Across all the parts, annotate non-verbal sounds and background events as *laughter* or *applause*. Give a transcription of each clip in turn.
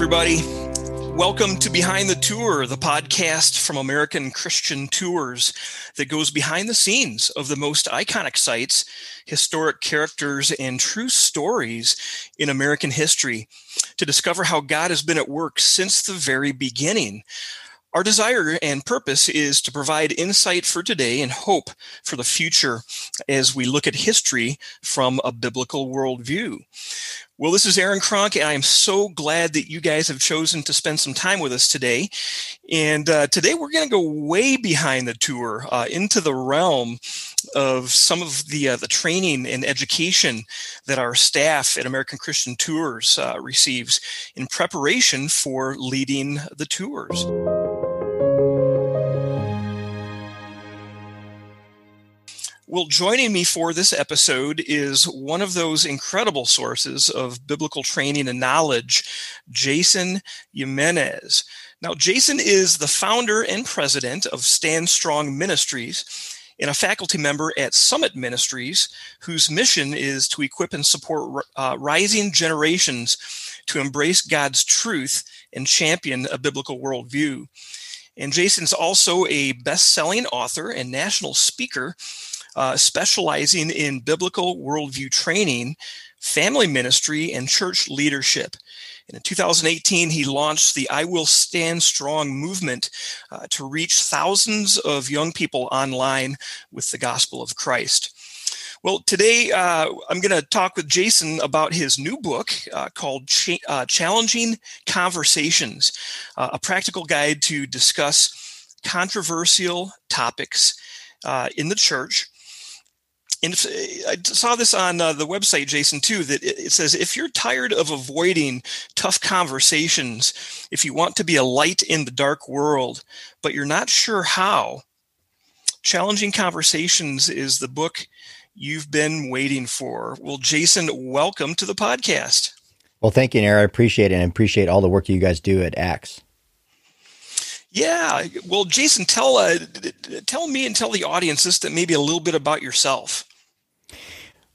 everybody. Welcome to Behind the Tour, the podcast from American Christian Tours that goes behind the scenes of the most iconic sites, historic characters, and true stories in American history to discover how God has been at work since the very beginning. Our desire and purpose is to provide insight for today and hope for the future as we look at history from a biblical worldview. Well, this is Aaron Cronk, and I am so glad that you guys have chosen to spend some time with us today. And uh, today we're going to go way behind the tour uh, into the realm of some of the uh, the training and education that our staff at American Christian Tours uh, receives in preparation for leading the tours. Well, joining me for this episode is one of those incredible sources of biblical training and knowledge, Jason Jimenez. Now, Jason is the founder and president of Stand Strong Ministries and a faculty member at Summit Ministries, whose mission is to equip and support uh, rising generations to embrace God's truth and champion a biblical worldview. And Jason's also a best selling author and national speaker uh, specializing in biblical worldview training, family ministry, and church leadership. And in 2018, he launched the I Will Stand Strong movement uh, to reach thousands of young people online with the gospel of Christ. Well, today uh, I'm going to talk with Jason about his new book uh, called Ch- uh, Challenging Conversations, uh, a practical guide to discuss controversial topics uh, in the church and I saw this on uh, the website, Jason, too, that it says if you're tired of avoiding tough conversations, if you want to be a light in the dark world, but you're not sure how, Challenging Conversations is the book you've been waiting for. Well, Jason, welcome to the podcast. Well, thank you, Aaron. I appreciate it and appreciate all the work you guys do at Acts. Yeah, well, Jason, tell uh, tell me and tell the audience this that maybe a little bit about yourself.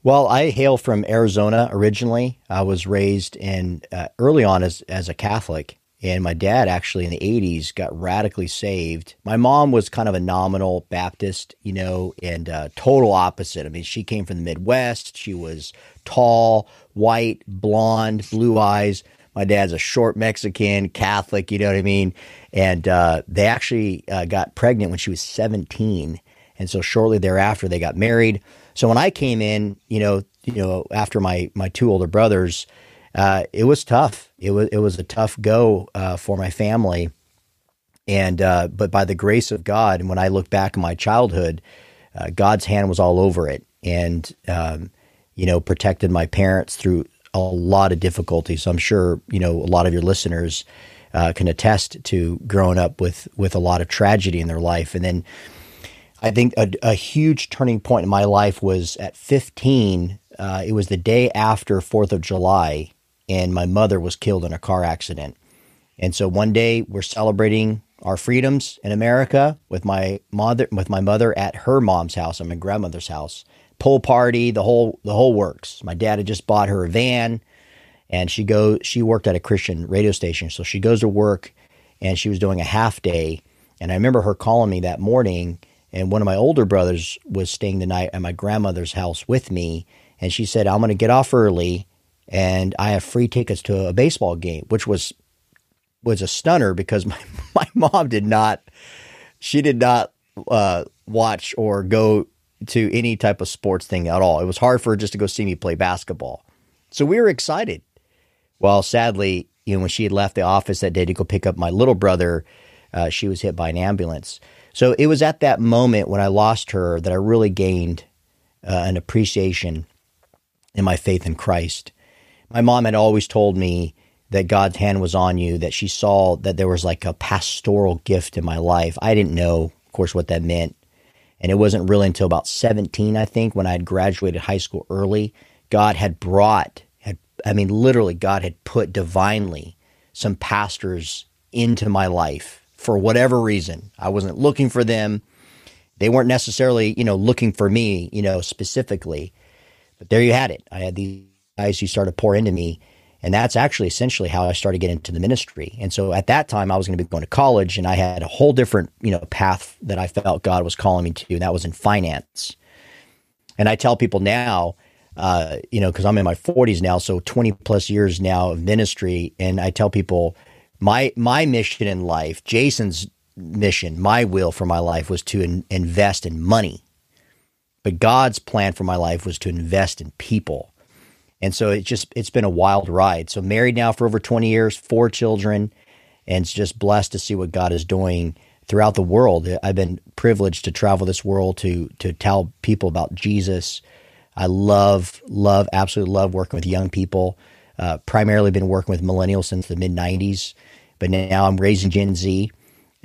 Well, I hail from Arizona originally. I was raised in uh, early on as as a Catholic, and my dad actually in the '80s got radically saved. My mom was kind of a nominal Baptist, you know, and uh, total opposite. I mean, she came from the Midwest. She was tall, white, blonde, blue eyes. My dad's a short Mexican Catholic, you know what I mean? And uh, they actually uh, got pregnant when she was 17, and so shortly thereafter they got married so when I came in, you know, you know, after my my two older brothers, uh, it was tough. It was it was a tough go uh, for my family, and uh, but by the grace of God, and when I look back in my childhood, uh, God's hand was all over it, and um, you know, protected my parents through a lot of difficulties. I'm sure you know a lot of your listeners uh, can attest to growing up with with a lot of tragedy in their life, and then I think a, a, huge turning point in my life was at 15. Uh, it was the day after Fourth of July, and my mother was killed in a car accident. And so one day we're celebrating our freedoms in America with my mother with my mother at her mom's house, at my grandmother's house. Pool party, the whole the whole works. My dad had just bought her a van, and she go she worked at a Christian radio station, so she goes to work, and she was doing a half day. And I remember her calling me that morning and one of my older brothers was staying the night at my grandmother's house with me. And she said, I'm going to get off early and I have free tickets to a baseball game, which was was a stunner because *laughs* my, my mom did not she did not uh, watch or go to any type of sports thing at all. It was hard for her just to go see me play basketball. So we were excited. Well, sadly, you know, when she had left the office that day to go pick up my little brother, uh, she was hit by an ambulance. So it was at that moment when I lost her that I really gained uh, an appreciation in my faith in Christ. My mom had always told me that God's hand was on you, that she saw that there was like a pastoral gift in my life. I didn't know, of course, what that meant. And it wasn't really until about 17, I think, when I had graduated high school early, God had brought, had, I mean, literally, God had put divinely some pastors into my life for whatever reason. I wasn't looking for them. They weren't necessarily, you know, looking for me, you know, specifically. But there you had it. I had these guys who started pour into me. And that's actually essentially how I started getting into the ministry. And so at that time, I was going to be going to college, and I had a whole different, you know, path that I felt God was calling me to, and that was in finance. And I tell people now, uh, you know, because I'm in my 40s now, so 20 plus years now of ministry, and I tell people my my mission in life, Jason's mission, my will for my life was to in, invest in money, but God's plan for my life was to invest in people. And so it just it's been a wild ride. So married now for over 20 years, four children, and it's just blessed to see what God is doing throughout the world. I've been privileged to travel this world to to tell people about Jesus. I love love absolutely love working with young people. Uh, primarily been working with millennials since the mid 90s, but now I'm raising Gen Z.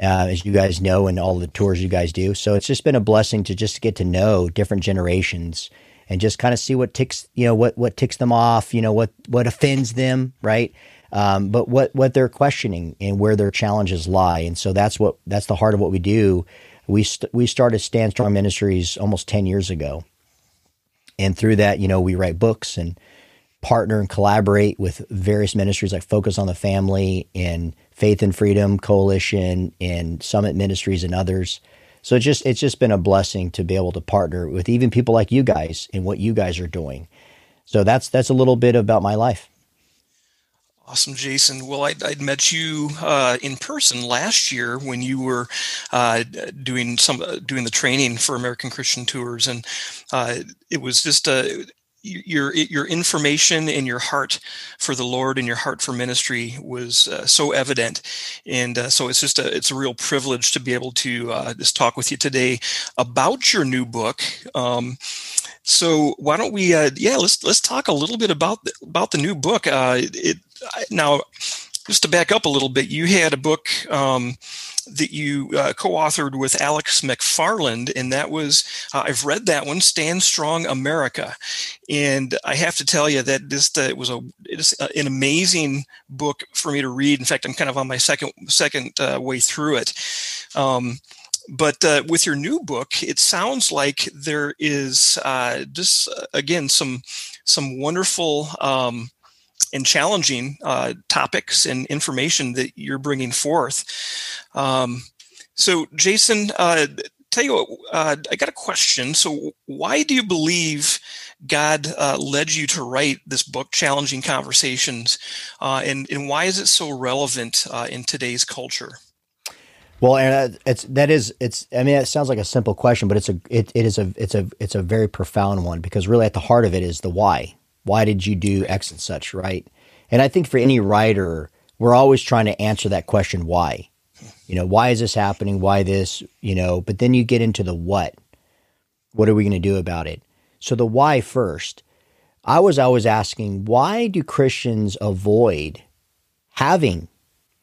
Uh, as you guys know, and all the tours you guys do. So it's just been a blessing to just get to know different generations and just kind of see what ticks, you know, what what ticks them off, you know, what what offends them, right? Um, but what what they're questioning and where their challenges lie, and so that's what that's the heart of what we do. We st- we started Stand Strong Ministries almost ten years ago, and through that, you know, we write books and partner and collaborate with various ministries like Focus on the Family and Faith and Freedom Coalition and Summit Ministries and others. So it's just it's just been a blessing to be able to partner with even people like you guys and what you guys are doing. So that's that's a little bit about my life. Awesome, Jason. Well, I'd, I'd met you uh, in person last year when you were uh, doing some uh, doing the training for American Christian Tours, and uh, it was just a your your information and your heart for the Lord and your heart for ministry was uh, so evident, and uh, so it's just a it's a real privilege to be able to uh, just talk with you today about your new book. Um, so why don't we uh, yeah let's let's talk a little bit about the, about the new book. Uh, it now just to back up a little bit, you had a book. Um, that you uh, co-authored with Alex McFarland, and that was uh, I've read that one, Stand Strong America, and I have to tell you that this uh, it was a it's an amazing book for me to read. In fact, I'm kind of on my second second uh, way through it. Um, but uh, with your new book, it sounds like there is uh, just again some some wonderful. Um, and challenging uh, topics and information that you're bringing forth. Um, so, Jason, uh, tell you what, uh, I got a question. So, why do you believe God uh, led you to write this book, Challenging Conversations, uh, and and why is it so relevant uh, in today's culture? Well, and it's that is it's. I mean, it sounds like a simple question, but it's a it, it is a it's a it's a very profound one because really at the heart of it is the why. Why did you do X and such, right? And I think for any writer, we're always trying to answer that question, why? You know, why is this happening? Why this? You know, but then you get into the what. What are we going to do about it? So the why first. I was always asking, why do Christians avoid having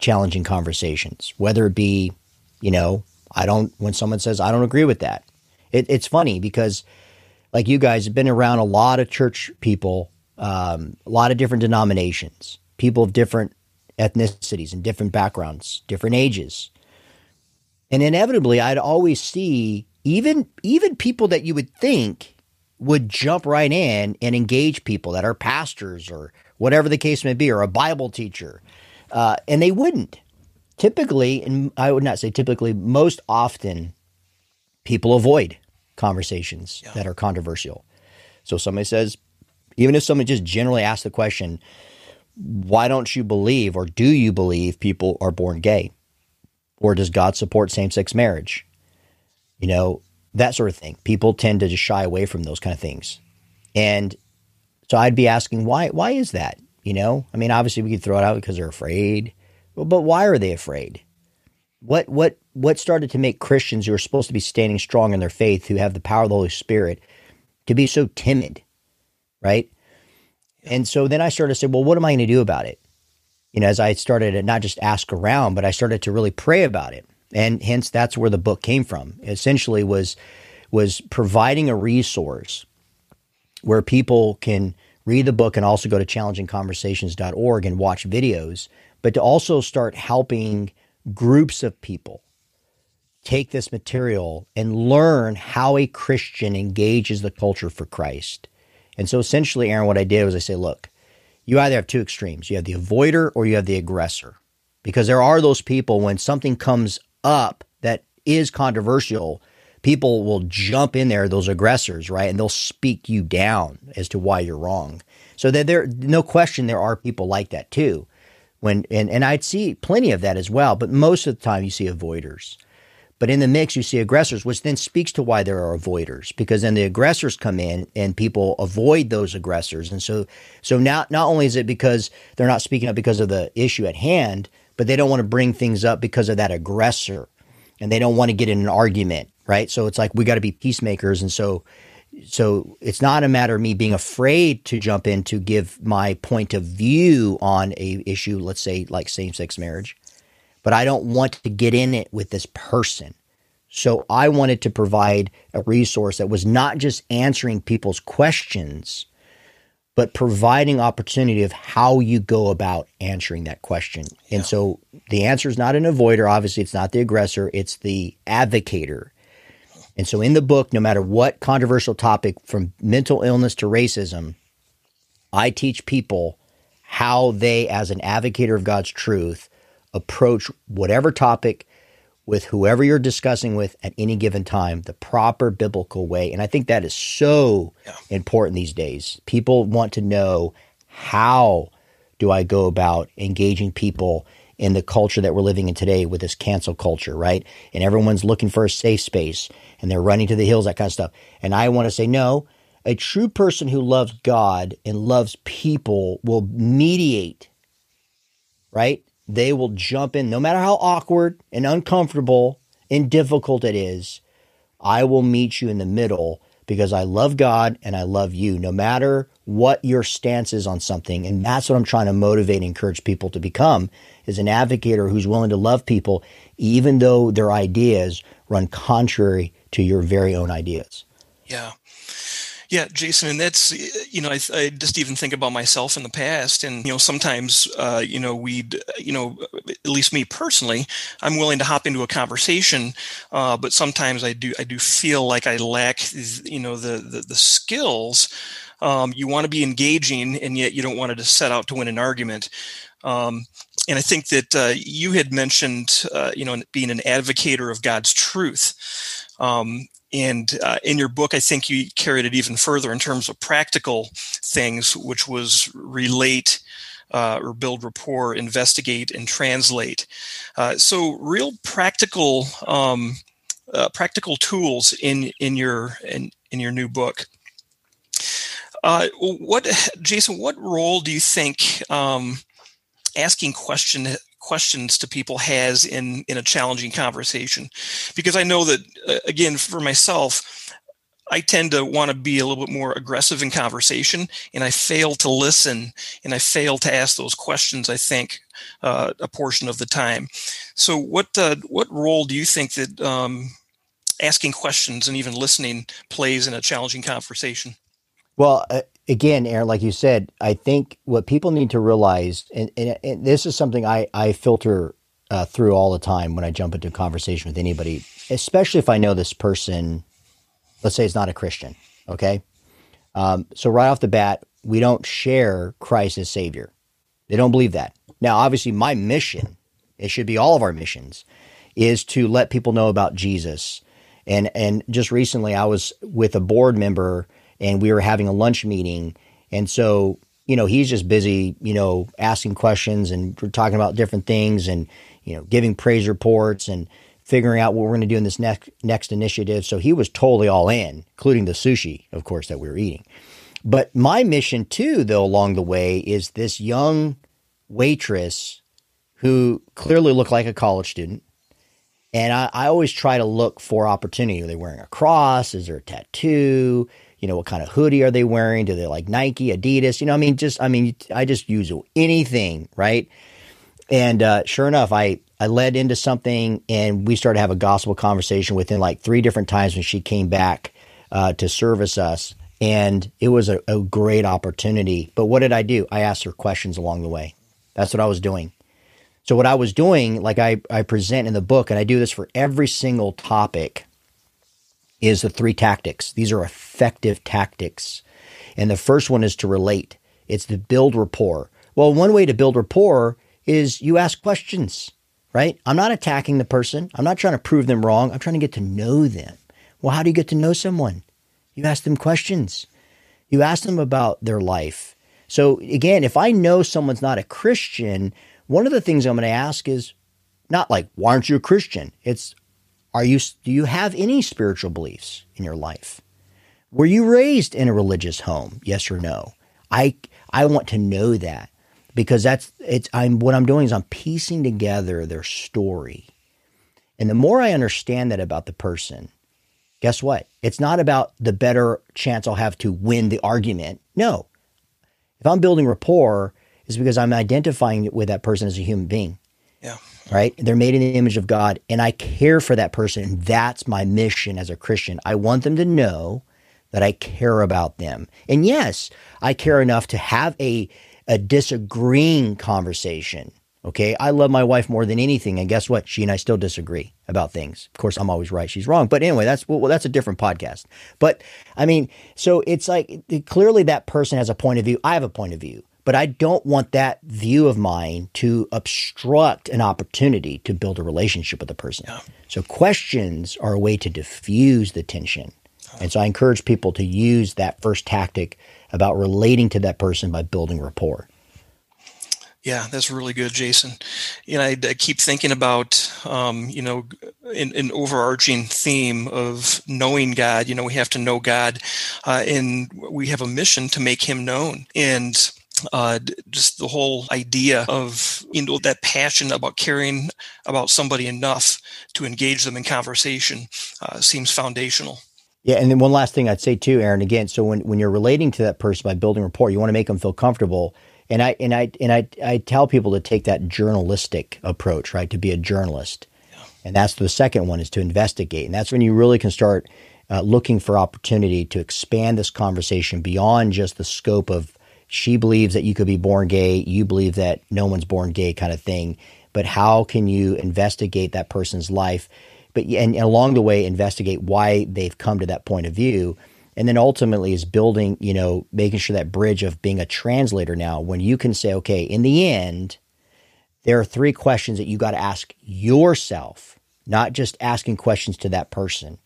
challenging conversations? Whether it be, you know, I don't, when someone says, I don't agree with that. It, it's funny because, like you guys have been around a lot of church people um, a lot of different denominations, people of different ethnicities and different backgrounds, different ages. And inevitably, I'd always see even even people that you would think would jump right in and engage people that are pastors or whatever the case may be, or a Bible teacher, uh, and they wouldn't. Typically, and I would not say typically, most often, people avoid conversations yeah. that are controversial. So somebody says, even if someone just generally asks the question, why don't you believe or do you believe people are born gay? Or does God support same sex marriage? You know, that sort of thing. People tend to just shy away from those kind of things. And so I'd be asking, why why is that? You know? I mean, obviously we could throw it out because they're afraid. But why are they afraid? What what what started to make Christians who are supposed to be standing strong in their faith, who have the power of the Holy Spirit, to be so timid? Right? And so then I started to say, well, what am I going to do about it? You know, as I started to not just ask around, but I started to really pray about it. And hence that's where the book came from. essentially was was providing a resource where people can read the book and also go to challengingconversations.org and watch videos, but to also start helping groups of people take this material and learn how a Christian engages the culture for Christ and so essentially, Aaron, what I did was I say, look, you either have two extremes. You have the avoider or you have the aggressor. Because there are those people when something comes up that is controversial, people will jump in there, those aggressors, right? And they'll speak you down as to why you're wrong. So that there no question there are people like that too. When and, and I'd see plenty of that as well, but most of the time you see avoiders. But in the mix, you see aggressors, which then speaks to why there are avoiders, because then the aggressors come in and people avoid those aggressors. And so, so now, not only is it because they're not speaking up because of the issue at hand, but they don't want to bring things up because of that aggressor and they don't want to get in an argument, right? So it's like we got to be peacemakers. And so, so it's not a matter of me being afraid to jump in to give my point of view on a issue, let's say like same sex marriage but I don't want to get in it with this person. So I wanted to provide a resource that was not just answering people's questions, but providing opportunity of how you go about answering that question. Yeah. And so the answer is not an avoider. Obviously, it's not the aggressor, it's the advocator. And so in the book, no matter what controversial topic from mental illness to racism, I teach people how they, as an advocator of God's truth, approach whatever topic with whoever you're discussing with at any given time the proper biblical way. And I think that is so yeah. important these days. People want to know how do I go about engaging people in the culture that we're living in today with this cancel culture, right? And everyone's looking for a safe space and they're running to the hills, that kind of stuff. And I want to say, no, a true person who loves God and loves people will mediate, right? They will jump in no matter how awkward and uncomfortable and difficult it is. I will meet you in the middle because I love God and I love you, no matter what your stance is on something. And that's what I'm trying to motivate and encourage people to become is an advocator who's willing to love people, even though their ideas run contrary to your very own ideas. Yeah. Yeah, Jason, and that's you know I, I, just even think about myself in the past, and you know sometimes uh, you know we'd you know at least me personally, I'm willing to hop into a conversation, uh, but sometimes I do I do feel like I lack you know the the, the skills. Um, you want to be engaging, and yet you don't want to just set out to win an argument. Um, and I think that uh, you had mentioned, uh, you know, being an advocator of God's truth. Um, and uh, in your book, I think you carried it even further in terms of practical things, which was relate uh, or build rapport, investigate, and translate. Uh, so, real practical, um, uh, practical tools in in your in, in your new book. Uh, what, Jason? What role do you think um, asking question questions to people has in in a challenging conversation. Because i know that uh, again for myself i tend to want to be a little bit more aggressive in conversation and i fail to listen and i fail to ask those questions i think uh, a portion of the time. So what uh, what role do you think that um, asking questions and even listening plays in a challenging conversation? Well uh, again, Aaron, like you said, I think what people need to realize, and, and, and this is something I, I filter uh, through all the time when I jump into a conversation with anybody, especially if I know this person, let's say it's not a Christian, okay? Um, so right off the bat, we don't share Christ as Savior. They don't believe that. Now, obviously, my mission, it should be all of our missions, is to let people know about Jesus. And and just recently, I was with a board member and we were having a lunch meeting. And so, you know, he's just busy, you know, asking questions and we're talking about different things and, you know, giving praise reports and figuring out what we're going to do in this next next initiative. So he was totally all in, including the sushi, of course, that we were eating. But my mission too, though, along the way, is this young waitress who clearly looked like a college student. And I, I always try to look for opportunity. Are they wearing a cross? Is there a tattoo? You know, what kind of hoodie are they wearing? Do they like Nike, Adidas? You know, I mean, just, I mean, I just use anything, right? And uh, sure enough, I, I led into something and we started to have a gospel conversation within like three different times when she came back uh, to service us. And it was a, a great opportunity. But what did I do? I asked her questions along the way. That's what I was doing. So what I was doing, like I, I present in the book, and I do this for every single topic is the three tactics. These are effective tactics. And the first one is to relate. It's to build rapport. Well, one way to build rapport is you ask questions, right? I'm not attacking the person. I'm not trying to prove them wrong. I'm trying to get to know them. Well, how do you get to know someone? You ask them questions. You ask them about their life. So again, if I know someone's not a Christian, one of the things I'm going to ask is not like, why aren't you a Christian? It's, are you, do you have any spiritual beliefs in your life? Were you raised in a religious home? Yes or no? I, I want to know that because that's, it's, I'm, what I'm doing is I'm piecing together their story. And the more I understand that about the person, guess what? It's not about the better chance I'll have to win the argument. No. If I'm building rapport, it's because I'm identifying with that person as a human being. Yeah. Right? They're made in the image of God, and I care for that person. And that's my mission as a Christian. I want them to know that I care about them. And yes, I care enough to have a, a disagreeing conversation Okay. I love my wife more than anything. And guess what? She and I still disagree about things. Of course, I'm always right. She's wrong. But anyway, that's, well, that's a different podcast. But I mean, so it's like clearly that person has a point of view. I have a point of view, but I don't want that view of mine to obstruct an opportunity to build a relationship with a person. Yeah. So questions are a way to diffuse the tension. And so I encourage people to use that first tactic about relating to that person by building rapport. Yeah, that's really good, Jason. You know, I, I keep thinking about, um, you know, an, an, overarching theme of knowing God. You know, we have to know God, uh, and we have a mission to make Him known. And uh, just the whole idea of you know that passion about caring about somebody enough to engage them in conversation uh, seems foundational. Yeah, and then one last thing I'd say too, Aaron. Again, so when when you're relating to that person by building rapport, you want to make them feel comfortable and I and I and I I tell people to take that journalistic approach, right? To be a journalist, yeah. and that's the second one is to investigate, and that's when you really can start uh, looking for opportunity to expand this conversation beyond just the scope of she believes that you could be born gay, you believe that no one's born gay, kind of thing. But how can you investigate that person's life? But and, and along the way, investigate why they've come to that point of view and then ultimately is building you know making sure that bridge of being a translator now when you can say okay in the end there are three questions that you got to ask yourself not just asking questions to that person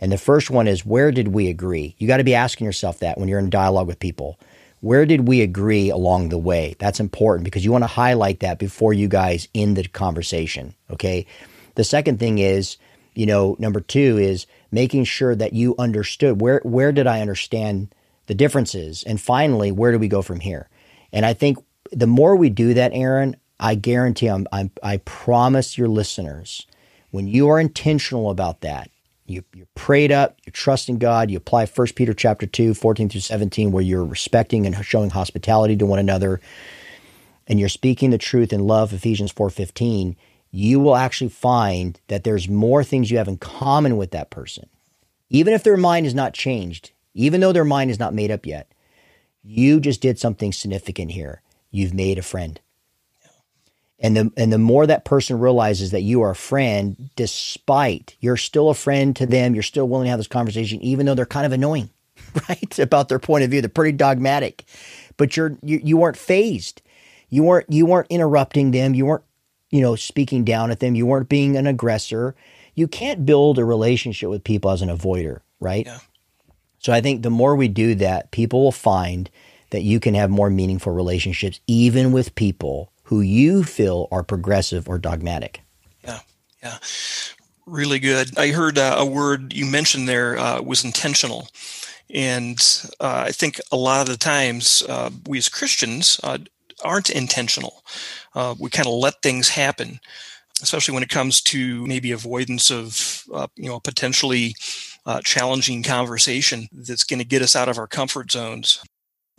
and the first one is where did we agree you got to be asking yourself that when you're in dialogue with people where did we agree along the way? That's important because you want to highlight that before you guys end the conversation okay? The second thing is you know number two is making sure that you understood where where did I understand the differences, and finally, where do we go from here? And I think the more we do that, Aaron, I guarantee I'm, I'm I promise your listeners, when you are intentional about that, you, you're prayed up, you're trusting God, you apply 1 Peter chapter 2, 14 through 17, where you're respecting and showing hospitality to one another, and you're speaking the truth in love, Ephesians 4.15, you will actually find that there's more things you have in common with that person. Even if their mind is not changed, even though their mind is not made up yet, you just did something significant here. You've made a friend. And the, and the more that person realizes that you are a friend, despite you're still a friend to them, you're still willing to have this conversation, even though they're kind of annoying, *laughs* right? About their point of view. They're pretty dogmatic, but you're, you, you weren't phased. You weren't, you weren't interrupting them. You weren't you know, speaking down at them. You weren't being an aggressor. You can't build a relationship with people as an avoider, right? Yeah. So I think the more we do that, people will find that you can have more meaningful relationships, even with people who you feel are progressive or dogmatic. Yeah, yeah, really good. I heard uh, a word you mentioned there uh, was intentional. And uh, I think a lot of the times uh, we as Christians uh, aren't intentional uh, we kind of let things happen, especially when it comes to maybe avoidance of you know potentially challenging conversation that's going to get us out of our comfort zones.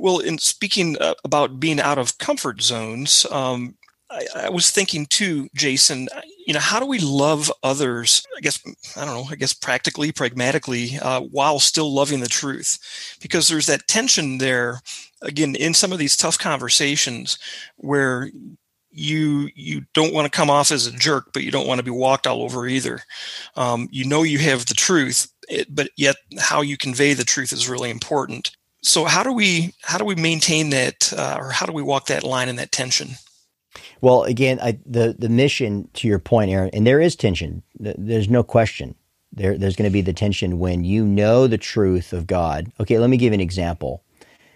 Well, in speaking uh, about being out of comfort zones, um, I, I, was thinking too, Jason, you know, how do we love others? I guess, I don't know, I guess practically, pragmatically, uh, while still loving the truth? Because there's that tension there, again, in some of these tough conversations where you you don't want to come off as a jerk, but you don't want to be walked all over either. Um, you know you have the truth, but yet how you convey the truth is really important. So how do we how do we maintain that uh, or how do we walk that line and that tension? Well again I, the the mission to your point aaron and there is tension. There's no question. There, there's going to be the tension when you know the truth of god. Okay let me give an example.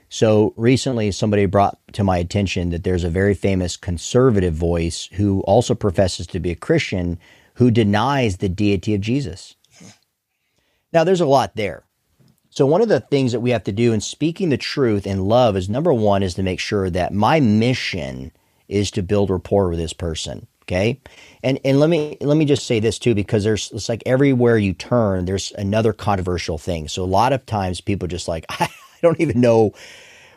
So recently somebody brought to my attention that there's a very famous conservative voice who also professes to be a christian who denies the deity of jesus. Now there's a lot there so one of the things that we have to do in speaking the truth in love is number one is to make sure that my mission is to build rapport with this person. Okay. And and let me let me just say this too, because there's it's like everywhere you turn, there's another controversial thing. So a lot of times people just like, *laughs* I don't even know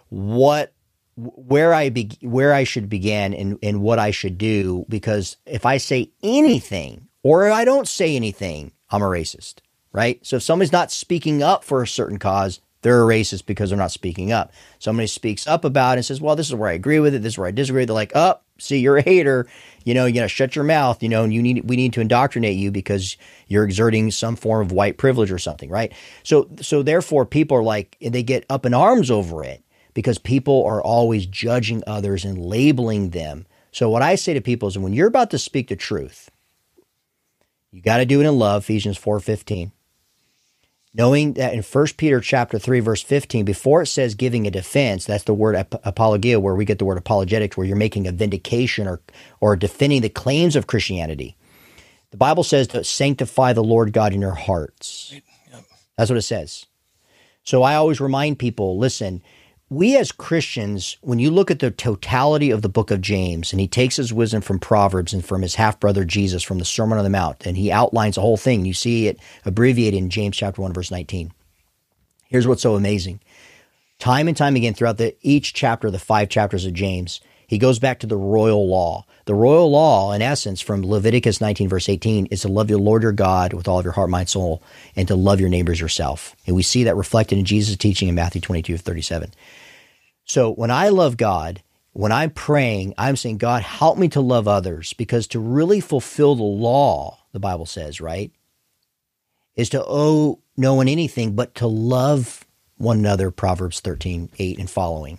what where I be, where I should begin and, and what I should do because if I say anything or I don't say anything, I'm a racist right? So if somebody's not speaking up for a certain cause, they're a racist because they're not speaking up. Somebody speaks up about it and says, well, this is where I agree with it. This is where I disagree. They're like, oh, see, you're a hater. You know, you gotta shut your mouth, you know, and you need, we need to indoctrinate you because you're exerting some form of white privilege or something, right? So, so therefore people are like, they get up in arms over it because people are always judging others and labeling them. So what I say to people is when you're about to speak the truth, you got to do it in love, Ephesians 4:15 knowing that in 1 Peter chapter 3 verse 15 before it says giving a defense that's the word ap- apologia where we get the word apologetics where you're making a vindication or or defending the claims of Christianity the Bible says to sanctify the Lord God in your hearts. That's what it says. So I always remind people listen we as Christians, when you look at the totality of the book of James, and he takes his wisdom from Proverbs and from his half brother Jesus from the Sermon on the Mount, and he outlines the whole thing. You see it abbreviated in James chapter 1, verse 19. Here's what's so amazing. Time and time again throughout the each chapter, the five chapters of James, he goes back to the royal law. The royal law, in essence, from Leviticus 19, verse 18, is to love your Lord your God with all of your heart, mind, soul, and to love your neighbors yourself. And we see that reflected in Jesus' teaching in Matthew 22, 37. So when I love God, when I'm praying, I'm saying, God, help me to love others because to really fulfill the law, the Bible says, right, is to owe no one anything but to love one another, Proverbs 13, 8 and following.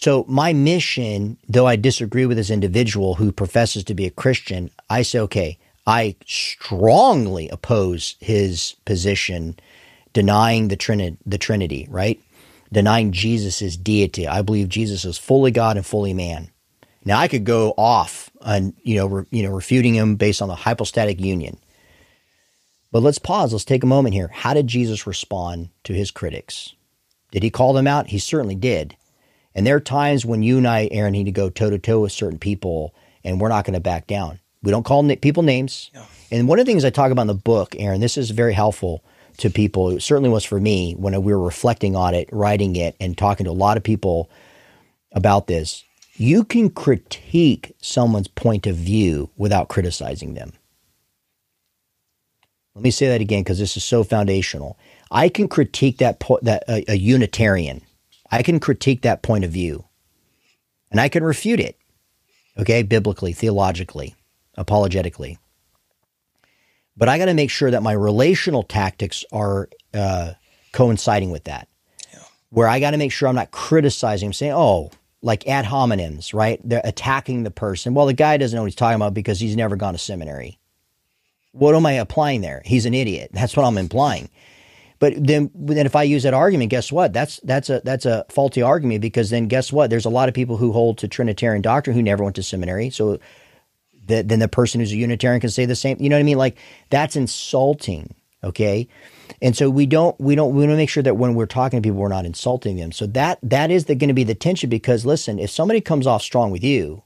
So my mission, though I disagree with this individual who professes to be a Christian, I say, okay, I strongly oppose his position denying the, Trini- the Trinity, right? Denying Jesus' deity. I believe Jesus is fully God and fully man. Now I could go off on, you know, re- you know, refuting him based on the hypostatic union. But let's pause. Let's take a moment here. How did Jesus respond to his critics? Did he call them out? He certainly did. And there are times when you and I, Aaron, need to go toe to toe with certain people, and we're not going to back down. We don't call people names. Yeah. And one of the things I talk about in the book, Aaron, this is very helpful to people. It certainly was for me when we were reflecting on it, writing it, and talking to a lot of people about this. You can critique someone's point of view without criticizing them. Let me say that again because this is so foundational. I can critique that po- that uh, a Unitarian I can critique that point of view and I can refute it, okay, biblically, theologically, apologetically. But I got to make sure that my relational tactics are uh, coinciding with that. Yeah. Where I got to make sure I'm not criticizing, I'm saying, oh, like ad hominems, right? They're attacking the person. Well, the guy doesn't know what he's talking about because he's never gone to seminary. What am I applying there? He's an idiot. That's what I'm implying. But then, then if I use that argument, guess what? That's that's a that's a faulty argument because then guess what? There's a lot of people who hold to Trinitarian doctrine who never went to seminary. So that then the person who's a Unitarian can say the same. You know what I mean? Like that's insulting. Okay. And so we don't we don't we want to make sure that when we're talking to people, we're not insulting them. So that that is going to be the tension because listen, if somebody comes off strong with you,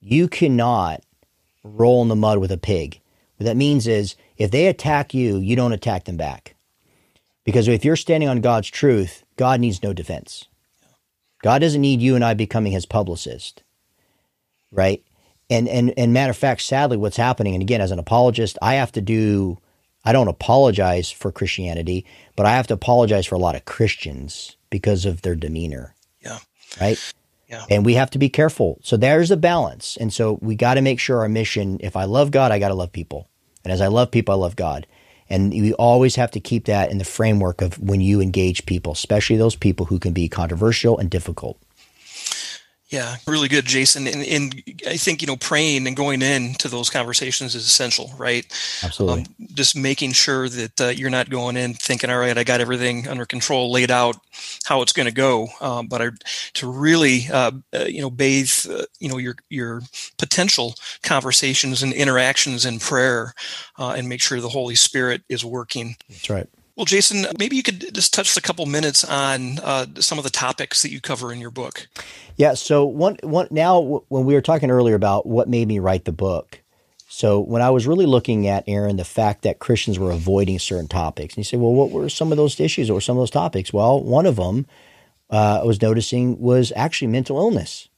you cannot roll in the mud with a pig. What that means is if they attack you, you don't attack them back. Because if you're standing on God's truth, God needs no defense. God doesn't need you and I becoming his publicist. Right? And and and matter of fact, sadly, what's happening, and again, as an apologist, I have to do I don't apologize for Christianity, but I have to apologize for a lot of Christians because of their demeanor. Yeah. Right? Yeah. And we have to be careful. So there's a balance. And so we got to make sure our mission, if I love God, I got to love people. And as I love people, I love God. And you always have to keep that in the framework of when you engage people, especially those people who can be controversial and difficult. Yeah, really good, Jason. And, and, I think you know praying and going in to those conversations is essential, right? Absolutely. Um, just making sure that uh, you're not going in thinking, "All right, I got everything under control, laid out how it's going to go," um, but I, to really uh, uh, you know bathe uh, you know your your potential conversations and interactions in prayer, uh, and make sure the Holy Spirit is working. That's right. Well, Jason, maybe you could just touch a couple minutes on uh, some of the topics that you cover in your book. Yeah. So one, one now, when we were talking earlier about what made me write the book, so when I was really looking at Aaron, the fact that Christians were avoiding certain topics, and you say, well, what were some of those issues or some of those topics? Well, one of them uh, I was noticing was actually mental illness.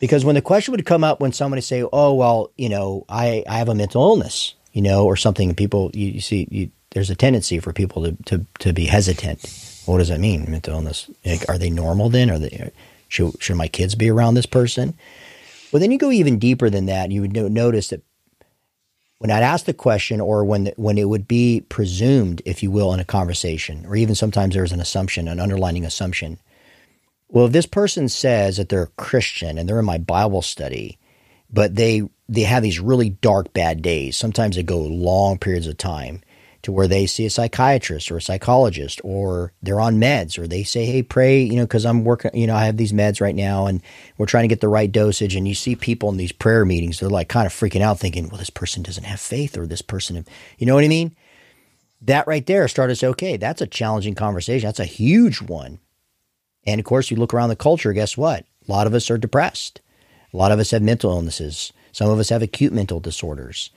Because when the question would come up when somebody say, "Oh, well, you know, I, I have a mental illness," you know, or something, and people you, you see you, there's a tendency for people to, to, to be hesitant. What does that mean? Mental illness? Like, are they normal then? Are they should, should my kids be around this person? Well, then you go even deeper than that. And You would notice that when I'd ask the question, or when the, when it would be presumed, if you will, in a conversation, or even sometimes there's an assumption, an underlining assumption. Well, if this person says that they're a Christian and they're in my Bible study, but they they have these really dark bad days. Sometimes they go long periods of time to where they see a psychiatrist or a psychologist or they're on meds or they say hey pray you know because i'm working you know i have these meds right now and we're trying to get the right dosage and you see people in these prayer meetings they're like kind of freaking out thinking well this person doesn't have faith or this person you know what i mean? That right there started say okay that's a challenging conversation. That's a huge one. And of course you look around the culture guess what? A lot of us are depressed. A lot of us have mental illnesses. Some of us have acute mental disorders.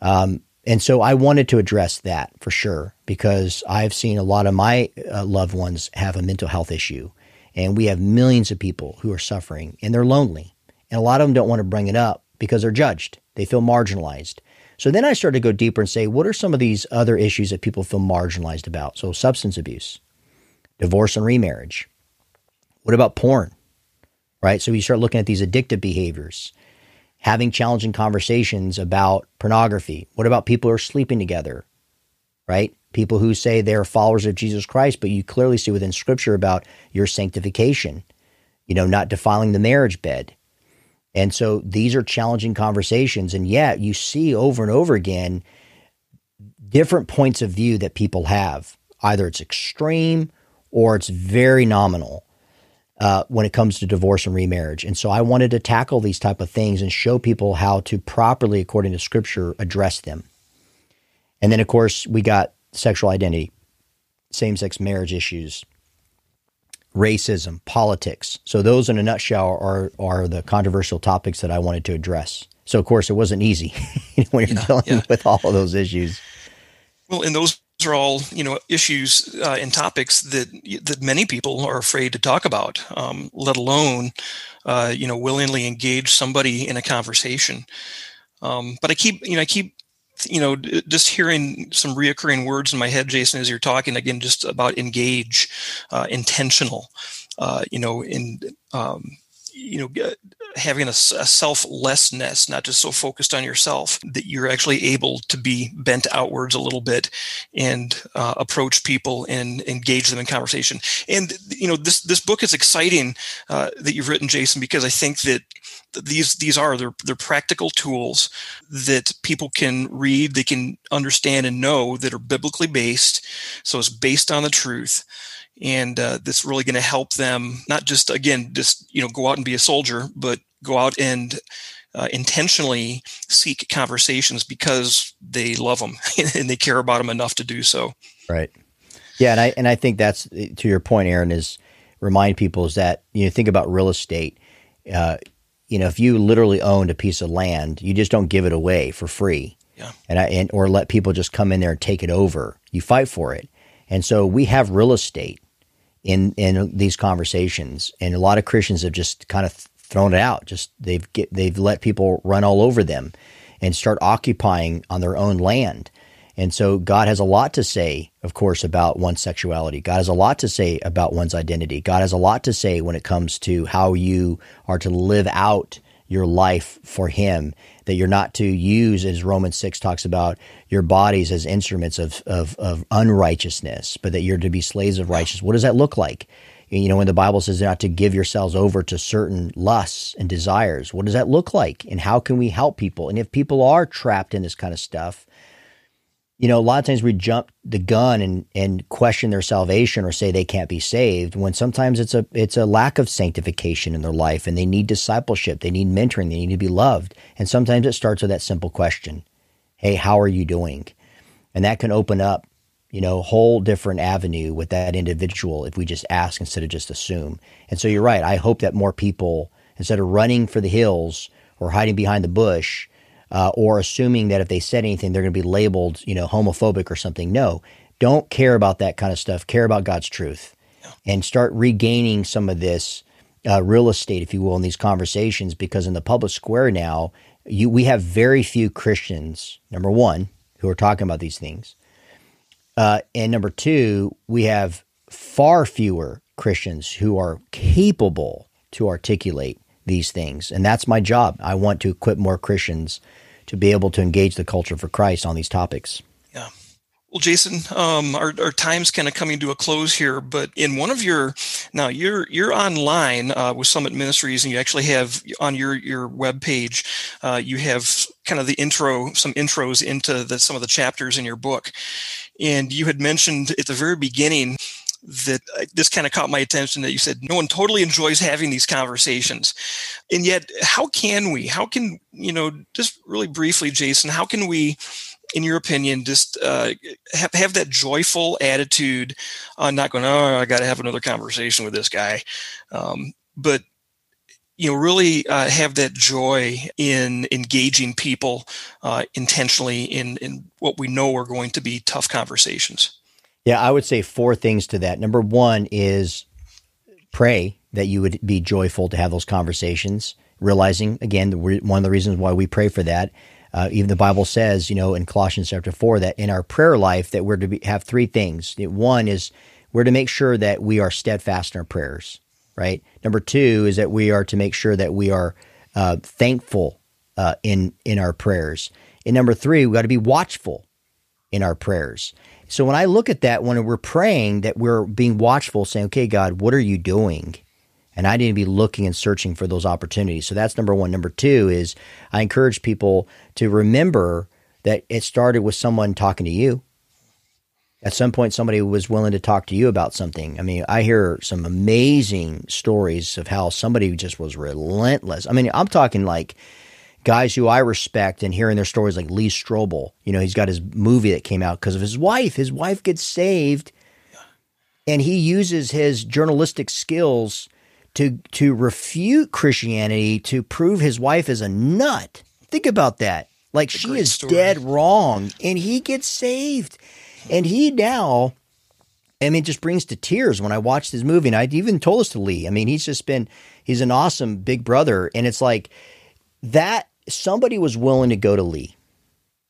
Um, and so I wanted to address that for sure because I've seen a lot of my uh, loved ones have a mental health issue. And we have millions of people who are suffering and they're lonely. And a lot of them don't want to bring it up because they're judged, they feel marginalized. So then I started to go deeper and say, what are some of these other issues that people feel marginalized about? So, substance abuse, divorce and remarriage. What about porn? Right? So, you start looking at these addictive behaviors having challenging conversations about pornography? What about people who are sleeping together? Right? People who say they're followers of Jesus Christ, but you clearly see within scripture about your sanctification, you know, not defiling the marriage bed. And so these are challenging conversations. And yet you see over and over again different points of view that people have. Either it's extreme or it's very nominal uh, when it comes to divorce and remarriage. And so I wanted to tackle these type of things and show people how to properly, according to Scripture, address them. And then, of course, we got sexual identity, same sex marriage issues, racism, politics. So those, in a nutshell, are are the controversial topics that I wanted to address. So, of course, it wasn't easy *laughs* when you're yeah, dealing yeah. with all of those issues. Well, in those are all you know issues uh, and topics that that many people are afraid to talk about, um, let alone uh, you know willingly engage somebody in a conversation. Um, but I keep you know I keep you know just hearing some reoccurring words in my head, Jason, as you're talking again, just about engage, uh, intentional, uh, you know, in um, you know having a, a, selflessness not just so focused on yourself that you're actually able to be bent outwards a little bit and uh, approach people and engage them in conversation. And you know this this book is exciting uh, that you've written jason because i think that these these are they're, they're practical tools that people can read they can understand and know that are biblically based so it's based on the truth and uh, that's really going to help them not just again just you know go out and be a soldier but go out and uh, intentionally seek conversations because they love them *laughs* and they care about them enough to do so. Right. Yeah and i and i think that's to your point aaron is remind people is that you know think about real estate. Uh, you know if you literally owned a piece of land you just don't give it away for free. Yeah. and I and or let people just come in there and take it over. You fight for it. And so we have real estate in in these conversations, and a lot of Christians have just kind of thrown it out. Just they've get, they've let people run all over them and start occupying on their own land. And so God has a lot to say, of course, about one's sexuality. God has a lot to say about one's identity. God has a lot to say when it comes to how you are to live out your life for Him. That you're not to use, as Romans 6 talks about, your bodies as instruments of, of, of unrighteousness, but that you're to be slaves of righteousness. What does that look like? You know, when the Bible says not to give yourselves over to certain lusts and desires, what does that look like? And how can we help people? And if people are trapped in this kind of stuff, you know, a lot of times we jump the gun and, and question their salvation or say they can't be saved when sometimes it's a it's a lack of sanctification in their life and they need discipleship, they need mentoring, they need to be loved. And sometimes it starts with that simple question. Hey, how are you doing? And that can open up you know, whole different avenue with that individual if we just ask instead of just assume. And so you're right. I hope that more people, instead of running for the hills or hiding behind the bush, uh, or assuming that if they said anything, they're going to be labeled, you know, homophobic or something. No, don't care about that kind of stuff. Care about God's truth and start regaining some of this uh, real estate, if you will, in these conversations. Because in the public square now, you we have very few Christians. Number one, who are talking about these things. Uh, and number two, we have far fewer Christians who are capable to articulate these things. And that's my job. I want to equip more Christians to be able to engage the culture for Christ on these topics. Yeah. Well, Jason, um, our, our time's kind of coming to a close here, but in one of your now you're you're online uh, with Summit Ministries, and you actually have on your your web page, uh, you have kind of the intro, some intros into the, some of the chapters in your book, and you had mentioned at the very beginning that uh, this kind of caught my attention that you said no one totally enjoys having these conversations. And yet how can we how can you know just really briefly jason how can we in your opinion just uh, have, have that joyful attitude on not going oh i got to have another conversation with this guy um, but you know really uh, have that joy in engaging people uh, intentionally in in what we know are going to be tough conversations yeah, I would say four things to that. Number one is pray that you would be joyful to have those conversations, realizing, again, one of the reasons why we pray for that. Uh, even the Bible says, you know, in Colossians chapter 4, that in our prayer life, that we're to be, have three things. One is we're to make sure that we are steadfast in our prayers, right? Number two is that we are to make sure that we are uh, thankful uh, in in our prayers. And number three, we got to be watchful in our prayers. So when I look at that, when we're praying, that we're being watchful, saying, okay, God, what are you doing? And I need to be looking and searching for those opportunities. So that's number one. Number two is I encourage people to remember that it started with someone talking to you. At some point, somebody was willing to talk to you about something. I mean, I hear some amazing stories of how somebody just was relentless. I mean, I'm talking like guys who I respect and hearing their stories like Lee Strobel. You know, he's got his movie that came out because of his wife. His wife gets saved and he uses his journalistic skills to to refute Christianity to prove his wife is a nut. Think about that. Like she is story. dead wrong and he gets saved. And he now I mean, it just brings to tears when I watched this movie. And I even told this to Lee. I mean, he's just been, he's an awesome big brother. And it's like that somebody was willing to go to Lee,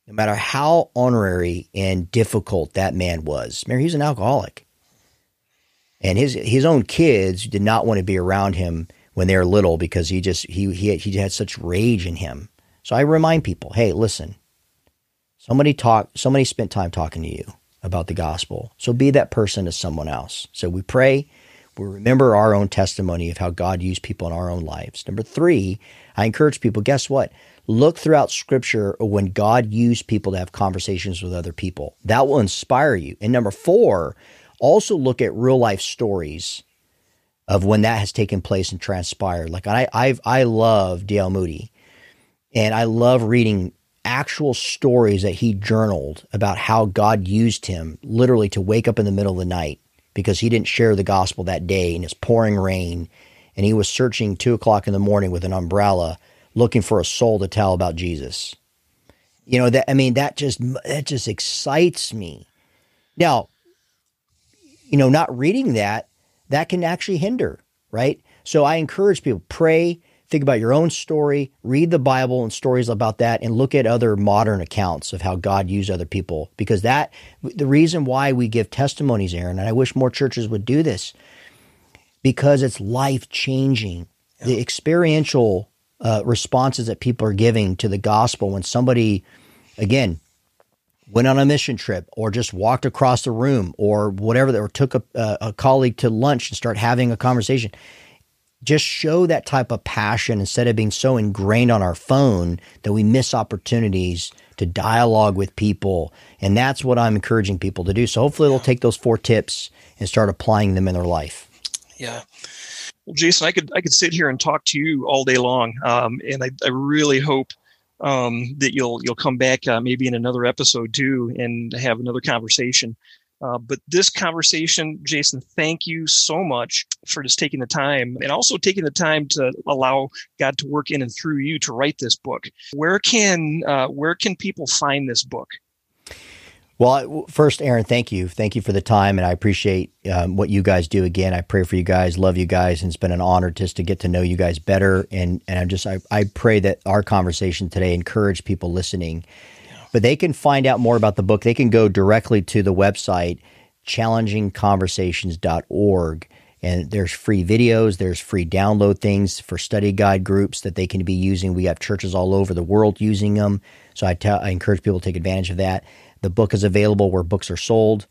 no matter how honorary and difficult that man was. Remember, he's an alcoholic. And his his own kids did not want to be around him when they were little because he just he he had, he had such rage in him. So I remind people, hey, listen. Somebody talk somebody spent time talking to you about the gospel. So be that person to someone else. So we pray, we remember our own testimony of how God used people in our own lives. Number 3, I encourage people, guess what? Look throughout scripture when God used people to have conversations with other people. That will inspire you. And number four, also look at real life stories of when that has taken place and transpired. Like I, I've, I love D.L. Moody and I love reading actual stories that he journaled about how God used him literally to wake up in the middle of the night because he didn't share the gospel that day in it's pouring rain and he was searching two o'clock in the morning with an umbrella looking for a soul to tell about Jesus. You know that I mean that just that just excites me. Now, you know, not reading that that can actually hinder, right? So I encourage people pray, think about your own story, read the Bible and stories about that and look at other modern accounts of how God used other people because that the reason why we give testimonies Aaron and I wish more churches would do this because it's life changing. Yeah. The experiential uh, responses that people are giving to the gospel when somebody, again, went on a mission trip or just walked across the room or whatever, or took a, a colleague to lunch and start having a conversation. Just show that type of passion instead of being so ingrained on our phone that we miss opportunities to dialogue with people. And that's what I'm encouraging people to do. So hopefully they'll take those four tips and start applying them in their life. Yeah. Well, Jason, I could I could sit here and talk to you all day long, um, and I, I really hope um, that you'll you'll come back uh, maybe in another episode too and have another conversation. Uh, but this conversation, Jason, thank you so much for just taking the time and also taking the time to allow God to work in and through you to write this book. Where can uh, where can people find this book? Well, first, Aaron, thank you. Thank you for the time, and I appreciate um, what you guys do. Again, I pray for you guys, love you guys, and it's been an honor just to get to know you guys better. And and I'm just I, I pray that our conversation today encourage people listening. But they can find out more about the book. They can go directly to the website challengingconversations.org and there's free videos there's free download things for study guide groups that they can be using we have churches all over the world using them so I, encourage people to take advantage of that the book is available where books are sold.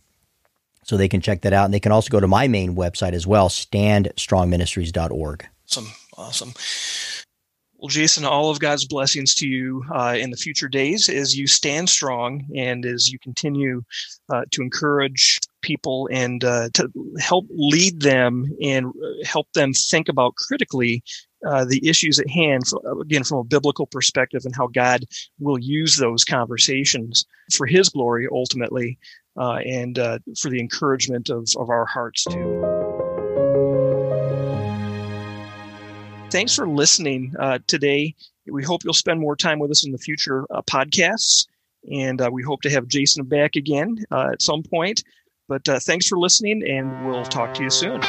So they can check that out. And they can also go to my main website as well, standstrongministries.org. Awesome. Awesome. Well, Jason, all of God's blessings to you uh, in the future days as you stand strong and as you continue uh, to encourage people and uh, to help lead them and help them think about critically uh, the issues at hand, again, from a biblical perspective, and how God will use those conversations for His glory ultimately, uh, and uh, for the encouragement of, of our hearts too. Thanks for listening uh, today. We hope you'll spend more time with us in the future uh, podcasts, and we hope to have Jason back again at some point. But thanks for listening, and we'll talk to you soon.